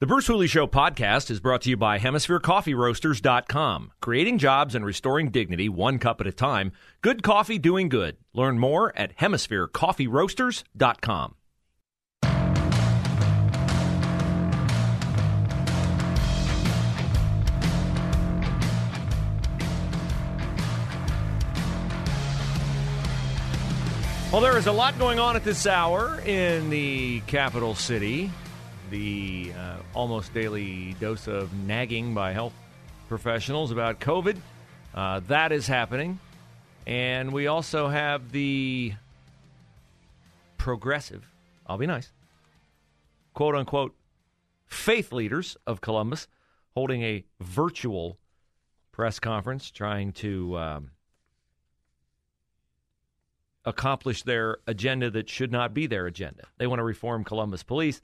The Bruce Hooley Show podcast is brought to you by HemisphereCoffeeRoasters.com. Creating jobs and restoring dignity one cup at a time. Good coffee doing good. Learn more at HemisphereCoffeeRoasters.com. Well, there is a lot going on at this hour in the capital city. The uh, almost daily dose of nagging by health professionals about COVID. Uh, that is happening. And we also have the progressive, I'll be nice, quote unquote, faith leaders of Columbus holding a virtual press conference trying to. Um, accomplish their agenda that should not be their agenda. They want to reform Columbus Police.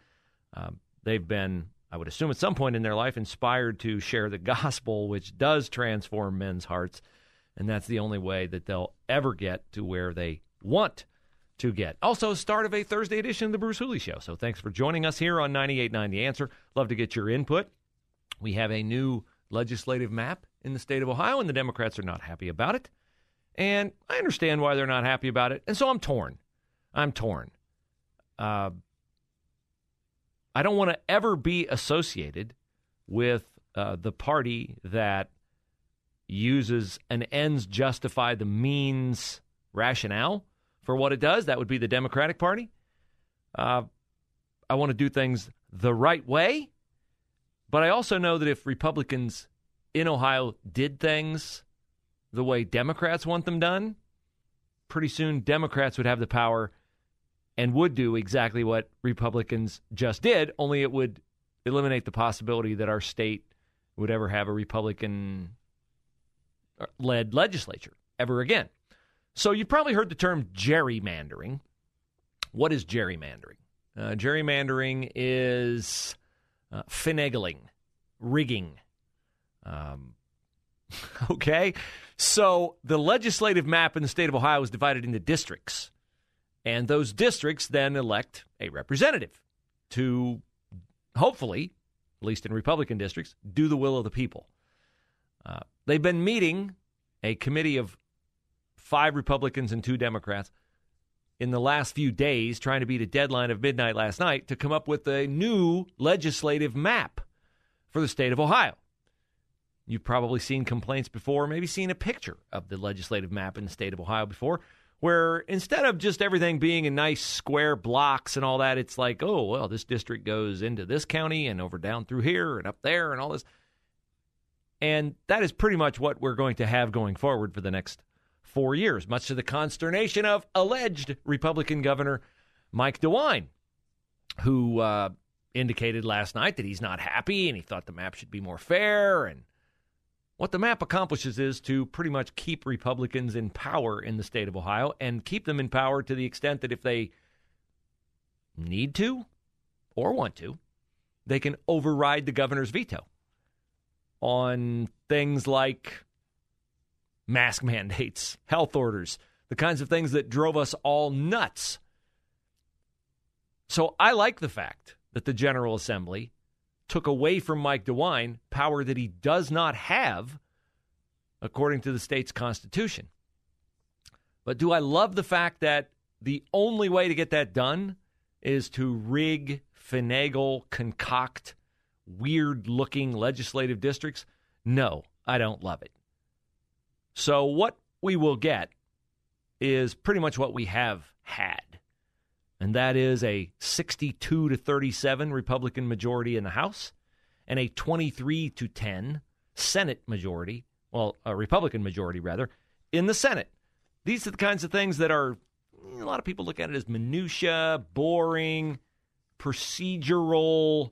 Um, they've been, I would assume, at some point in their life, inspired to share the gospel, which does transform men's hearts. And that's the only way that they'll ever get to where they want to get. Also, start of a Thursday edition of the Bruce Hooley Show. So thanks for joining us here on 98.9 The Answer. Love to get your input. We have a new legislative map in the state of Ohio, and the Democrats are not happy about it. And I understand why they're not happy about it. And so I'm torn. I'm torn. Uh, I don't want to ever be associated with uh, the party that uses an ends justify the means rationale for what it does. That would be the Democratic Party. Uh, I want to do things the right way. But I also know that if Republicans in Ohio did things the way Democrats want them done, pretty soon Democrats would have the power and would do exactly what Republicans just did, only it would eliminate the possibility that our state would ever have a Republican led legislature ever again. So you've probably heard the term gerrymandering. What is gerrymandering? Uh, gerrymandering is uh, finagling, rigging. Um, okay? So the legislative map in the state of Ohio is divided into districts. And those districts then elect a representative to hopefully, at least in Republican districts, do the will of the people. Uh, they've been meeting a committee of five Republicans and two Democrats in the last few days, trying to beat a deadline of midnight last night to come up with a new legislative map for the state of Ohio. You've probably seen complaints before, maybe seen a picture of the legislative map in the state of Ohio before, where instead of just everything being in nice square blocks and all that, it's like, oh, well, this district goes into this county and over down through here and up there and all this. And that is pretty much what we're going to have going forward for the next four years, much to the consternation of alleged Republican Governor Mike DeWine, who uh, indicated last night that he's not happy and he thought the map should be more fair and what the map accomplishes is to pretty much keep Republicans in power in the state of Ohio and keep them in power to the extent that if they need to or want to, they can override the governor's veto on things like mask mandates, health orders, the kinds of things that drove us all nuts. So I like the fact that the General Assembly took away from Mike DeWine power that he does not have according to the state's constitution. But do I love the fact that the only way to get that done is to rig, finagle, concoct weird looking legislative districts? No, I don't love it. So, what we will get is pretty much what we have had and that is a 62 to 37 Republican majority in the House and a 23 to 10 Senate majority, well, a Republican majority rather, in the Senate. These are the kinds of things that are a lot of people look at it as minutia, boring, procedural,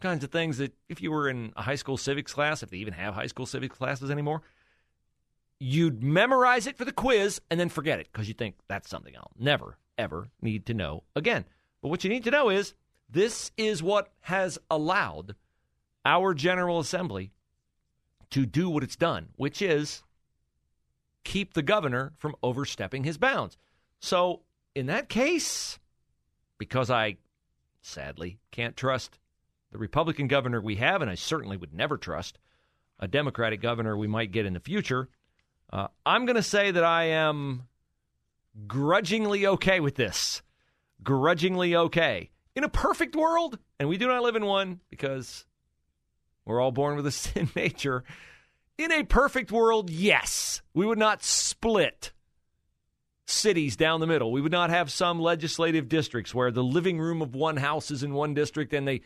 kinds of things that if you were in a high school civics class, if they even have high school civics classes anymore, you'd memorize it for the quiz and then forget it because you think that's something I'll never, ever need to know again. But what you need to know is this is what has allowed our General Assembly to do what it's done, which is keep the governor from overstepping his bounds. So, in that case, because I sadly can't trust the Republican governor we have, and I certainly would never trust a Democratic governor we might get in the future, uh, I'm going to say that I am grudgingly okay with this. Grudgingly okay. In a perfect world, and we do not live in one because we're all born with a sin nature. In a perfect world, yes, we would not split cities down the middle. We would not have some legislative districts where the living room of one house is in one district and the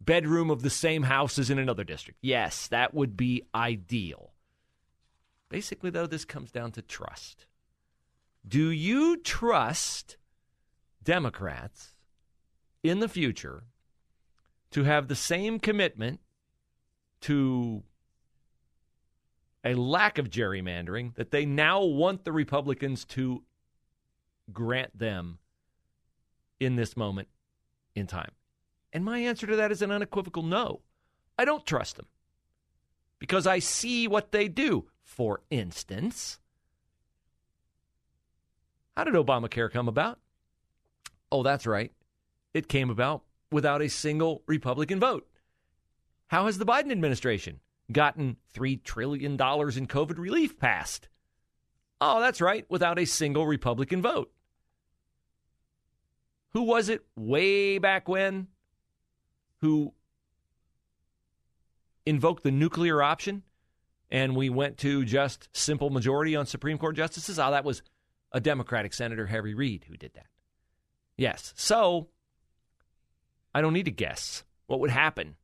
bedroom of the same house is in another district. Yes, that would be ideal. Basically, though, this comes down to trust. Do you trust Democrats in the future to have the same commitment to a lack of gerrymandering that they now want the Republicans to grant them in this moment in time? And my answer to that is an unequivocal no. I don't trust them because I see what they do. For instance, how did Obamacare come about? Oh, that's right. It came about without a single Republican vote. How has the Biden administration gotten $3 trillion in COVID relief passed? Oh, that's right, without a single Republican vote. Who was it way back when who invoked the nuclear option and we went to just simple majority on Supreme Court justices? Oh, that was a Democratic Senator, Harry Reid, who did that. Yes. So I don't need to guess what would happen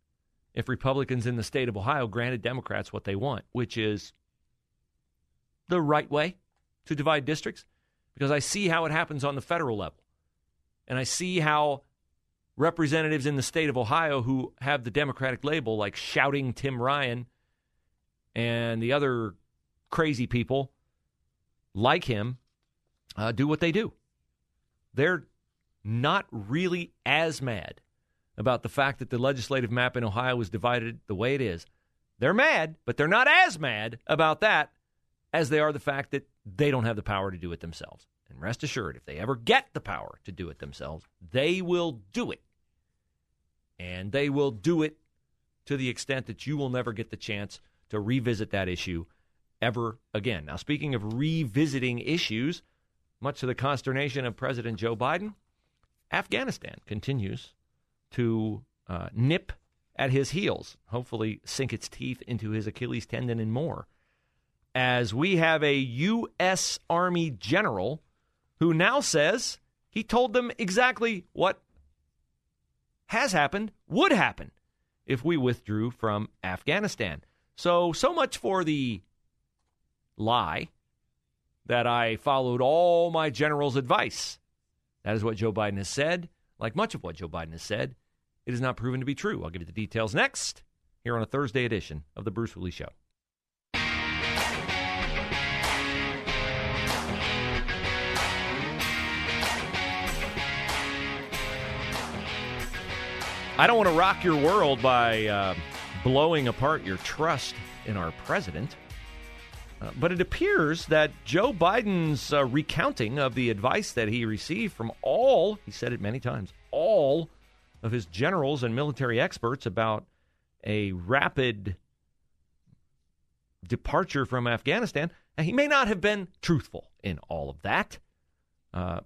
if Republicans in the state of Ohio granted Democrats what they want, which is the right way to divide districts, because I see how it happens on the federal level. And I see how representatives in the state of Ohio who have the Democratic label, like shouting Tim Ryan and the other crazy people like him, uh, do what they do. They're not really as mad about the fact that the legislative map in Ohio is divided the way it is. They're mad, but they're not as mad about that as they are the fact that they don't have the power to do it themselves. And rest assured, if they ever get the power to do it themselves, they will do it. And they will do it to the extent that you will never get the chance to revisit that issue ever again. Now, speaking of revisiting issues, much to the consternation of President Joe Biden, Afghanistan continues to uh, nip at his heels, hopefully sink its teeth into his Achilles tendon and more. As we have a U.S. Army general who now says he told them exactly what has happened, would happen if we withdrew from Afghanistan. So, so much for the lie that I followed all my general's advice. That is what Joe Biden has said. Like much of what Joe Biden has said, it is not proven to be true. I'll give you the details next here on a Thursday edition of The Bruce Hooley Show. I don't want to rock your world by uh, blowing apart your trust in our president. Uh, but it appears that Joe Biden's uh, recounting of the advice that he received from all, he said it many times, all of his generals and military experts about a rapid departure from Afghanistan, he may not have been truthful in all of that. Uh,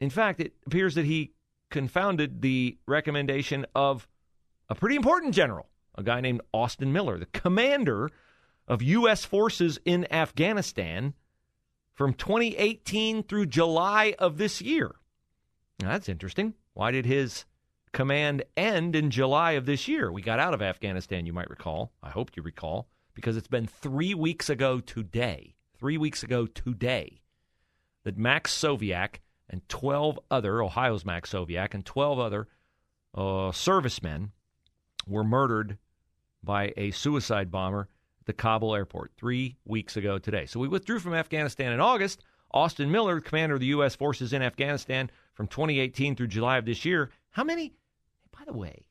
in fact, it appears that he confounded the recommendation of a pretty important general, a guy named Austin Miller, the commander of U.S. forces in Afghanistan from 2018 through July of this year. Now, that's interesting. Why did his command end in July of this year. We got out of Afghanistan, you might recall. I hope you recall, because it's been three weeks ago today, three weeks ago today, that Max Soviak and 12 other, Ohio's Max Soviak, and 12 other uh, servicemen were murdered by a suicide bomber the Kabul airport three weeks ago today. So we withdrew from Afghanistan in August. Austin Miller, commander of the U.S. forces in Afghanistan from 2018 through July of this year. How many? By the way,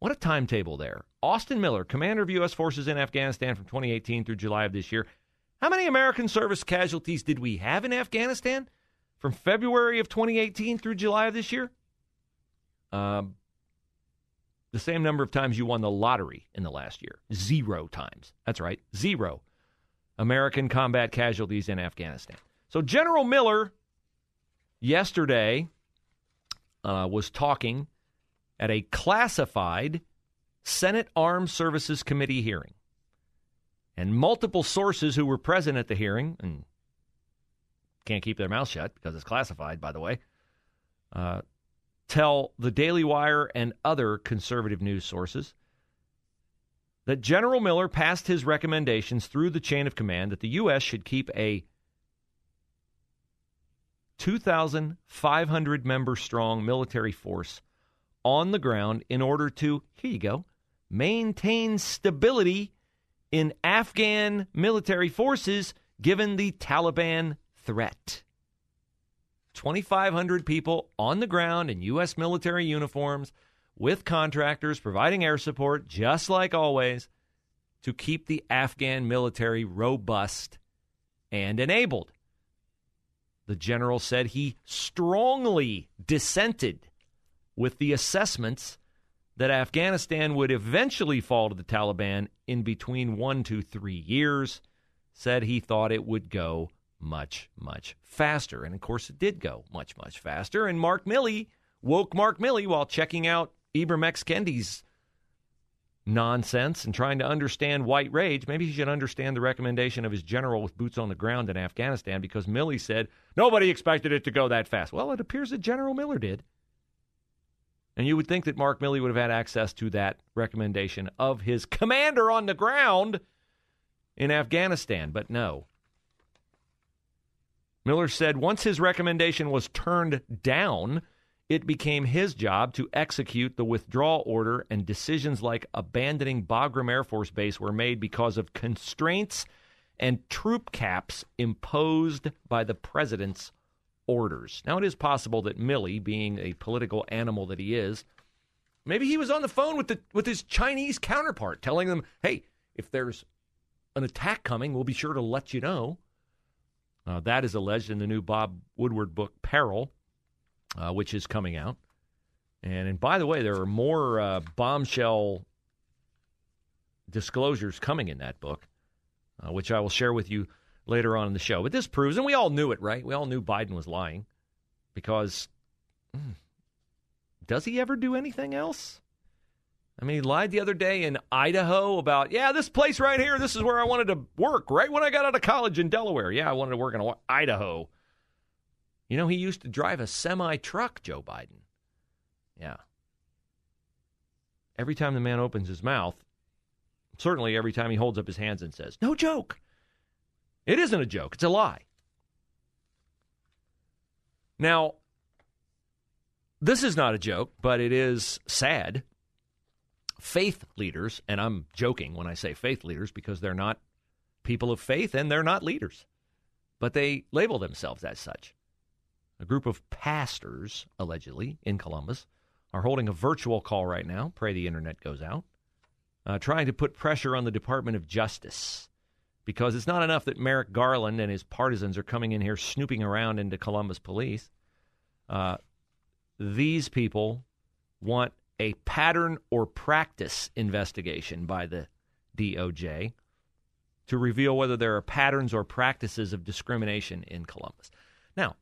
what a timetable there. Austin Miller, commander of U.S. forces in Afghanistan from 2018 through July of this year. How many American service casualties did we have in Afghanistan from February of 2018 through July of this year? Um, the same number of times you won the lottery in the last year. Zero times. That's right, zero American combat casualties in Afghanistan. So General Miller yesterday uh, was talking at a classified Senate Armed Services Committee hearing. And multiple sources who were present at the hearing, and can't keep their mouth shut because it's classified, by the way, uh, tell the Daily Wire and other conservative news sources that General Miller passed his recommendations through the chain of command that the U.S. should keep a 2,500 member strong military force on the ground in order to, here you go, maintain stability in Afghan military forces given the Taliban threat. 2,500 people on the ground in U.S. military uniforms with contractors providing air support, just like always, to keep the Afghan military robust and enabled. The general said he strongly dissented with the assessments that Afghanistan would eventually fall to the Taliban in between one to three years, said he thought it would go much, much faster. And of course, it did go much, much faster. And Mark Milley, woke Mark Milley, while checking out Ibram X. Kendi's nonsense and trying to understand white rage, maybe he should understand the recommendation of his general with boots on the ground in Afghanistan because Milley said nobody expected it to go that fast. Well, it appears that General Miller did. And you would think that Mark Milley would have had access to that recommendation of his commander on the ground in Afghanistan, but no. Miller said once his recommendation was turned down, it became his job to execute the withdrawal order, and decisions like abandoning Bagram Air Force Base were made because of constraints and troop caps imposed by the president's orders. Now, it is possible that Milley, being a political animal that he is, maybe he was on the phone with the with his Chinese counterpart, telling them, "Hey, if there's an attack coming, we'll be sure to let you know." Uh, that is alleged in the new Bob Woodward book, Peril, uh, which is coming out. And, and by the way, there are more uh, bombshell disclosures coming in that book, uh, which I will share with you later on in the show. But this proves, and we all knew it, right? We all knew Biden was lying because mm, does he ever do anything else? I mean, he lied the other day in Idaho about, yeah, this place right here, this is where I wanted to work right when I got out of college in Delaware. Yeah, I wanted to work in Idaho. You know, he used to drive a semi truck, Joe Biden. Yeah. Every time the man opens his mouth, certainly every time he holds up his hands and says, no joke, it isn't a joke, it's a lie. Now, this is not a joke, but it is sad. Faith leaders, and I'm joking when I say faith leaders because they're not people of faith and they're not leaders, but they label themselves as such. A group of pastors, allegedly, in Columbus, are holding a virtual call right now. Pray the internet goes out. Uh, trying to put pressure on the Department of Justice because it's not enough that Merrick Garland and his partisans are coming in here snooping around into Columbus police. Uh, these people want a pattern or practice investigation by the DOJ to reveal whether there are patterns or practices of discrimination in Columbus. Now,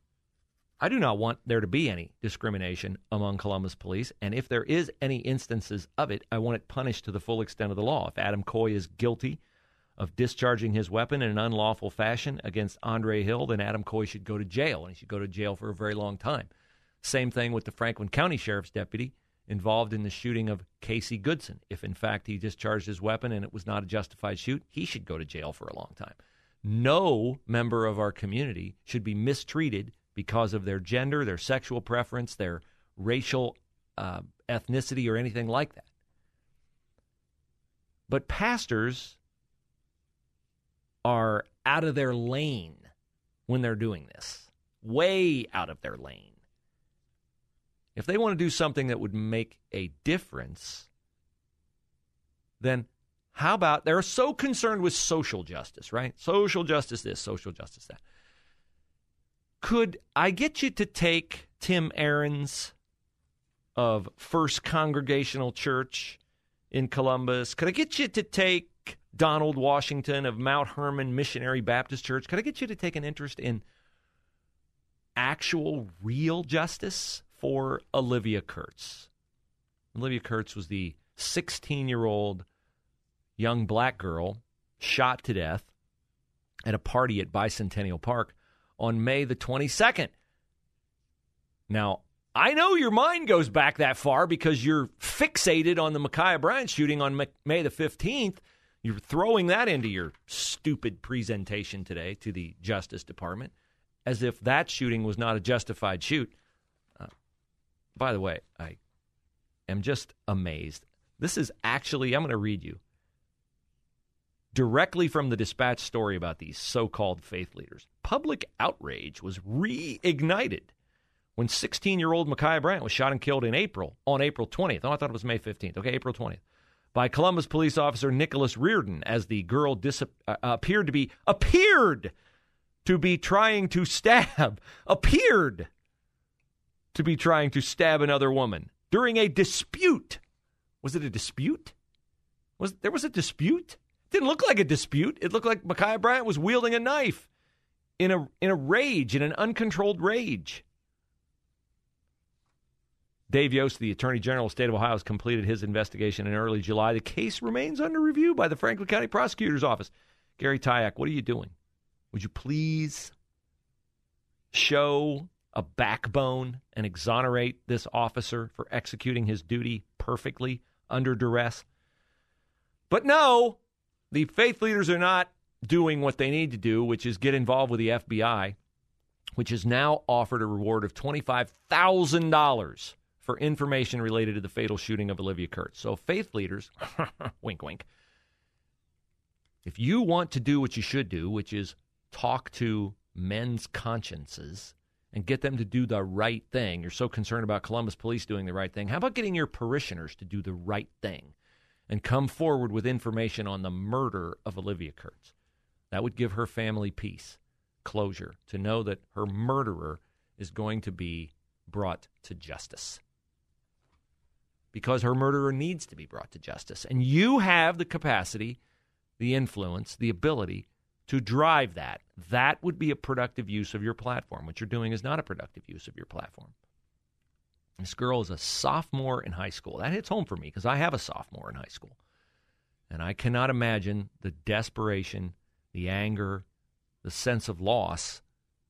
I do not want there to be any discrimination among Columbus police, and if there is any instances of it, I want it punished to the full extent of the law. If Adam Coy is guilty of discharging his weapon in an unlawful fashion against Andre Hill, then Adam Coy should go to jail, and he should go to jail for a very long time. Same thing with the Franklin County Sheriff's deputy involved in the shooting of Casey Goodson. If in fact he discharged his weapon and it was not a justified shoot, he should go to jail for a long time. No member of our community should be mistreated because of their gender, their sexual preference, their racial uh, ethnicity, or anything like that. But pastors are out of their lane when they're doing this, way out of their lane. If they want to do something that would make a difference, then how about they're so concerned with social justice, right? Social justice this, social justice that. Could I get you to take Tim Ahrens of First Congregational Church in Columbus? Could I get you to take Donald Washington of Mount Hermon Missionary Baptist Church? Could I get you to take an interest in actual, real justice for Olivia Kurtz? Olivia Kurtz was the 16 year old young black girl shot to death at a party at Bicentennial Park on May the 22nd. Now, I know your mind goes back that far because you're fixated on the Ma'Khia Bryant shooting on May the 15th. You're throwing that into your stupid presentation today to the Justice Department as if that shooting was not a justified shoot. Uh, by the way, I am just amazed. This is actually, I'm going to read you directly from the dispatch story about these so called faith leaders. Public outrage was reignited when 16 year old Ma'Khia Bryant was shot and killed in April, on April 20th. Oh, I thought it was May 15th. Okay, April 20th. By Columbus police officer Nicholas Reardon as the girl dis- uh, appeared to be appeared to be trying to stab appeared to be trying to stab another woman during a dispute. Was it a dispute? Was there was a dispute? Didn't look like a dispute. It looked like Ma'Khia Bryant was wielding a knife in a in a rage, in an uncontrolled rage. Dave Yost, the Attorney General of the State of Ohio, has completed his investigation in early July. The case remains under review by the Franklin County Prosecutor's Office. Gary Tyack, what are you doing? Would you please show a backbone and exonerate this officer for executing his duty perfectly under duress? But no, the faith leaders are not doing what they need to do, which is get involved with the FBI, which has now offered a reward of $25,000 for information related to the fatal shooting of Olivia Kurtz. So, faith leaders, wink, wink, if you want to do what you should do, which is talk to men's consciences and get them to do the right thing, you're so concerned about Columbus police doing the right thing. How about getting your parishioners to do the right thing? and come forward with information on the murder of Olivia Kurtz. That would give her family peace, closure, to know that her murderer is going to be brought to justice. Because her murderer needs to be brought to justice. And you have the capacity, the influence, the ability to drive that. That would be a productive use of your platform. What you're doing is not a productive use of your platform. This girl is a sophomore in high school. That hits home for me because I have a sophomore in high school. And I cannot imagine the desperation, the anger, the sense of loss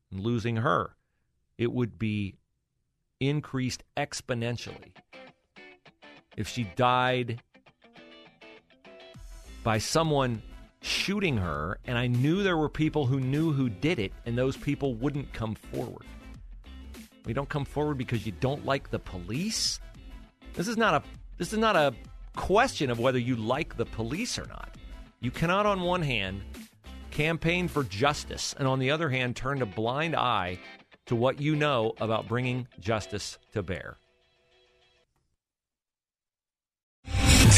in losing her. It would be increased exponentially if she died by someone shooting her and I knew there were people who knew who did it and those people wouldn't come forward. You don't come forward because you don't like the police. This is not a this is not a question of whether you like the police or not. You cannot on one hand campaign for justice and on the other hand turn a blind eye to what you know about bringing justice to bear.